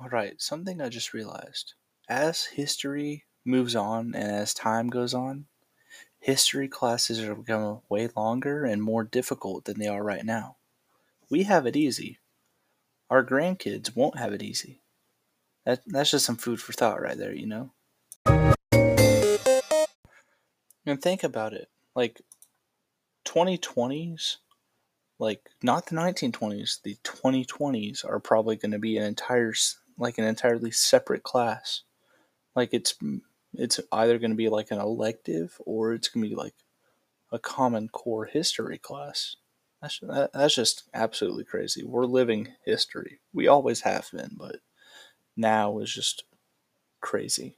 Right, something I just realized. As history moves on and as time goes on, history classes are becoming way longer and more difficult than they are right now. We have it easy. Our grandkids won't have it easy. That, that's just some food for thought right there, you know? And think about it. Like 2020s, like not the 1920s, the 2020s are probably going to be an entire like an entirely separate class. Like it's it's either going to be like an elective or it's going to be like a common core history class. That's that's just absolutely crazy. We're living history. We always have been, but now is just crazy.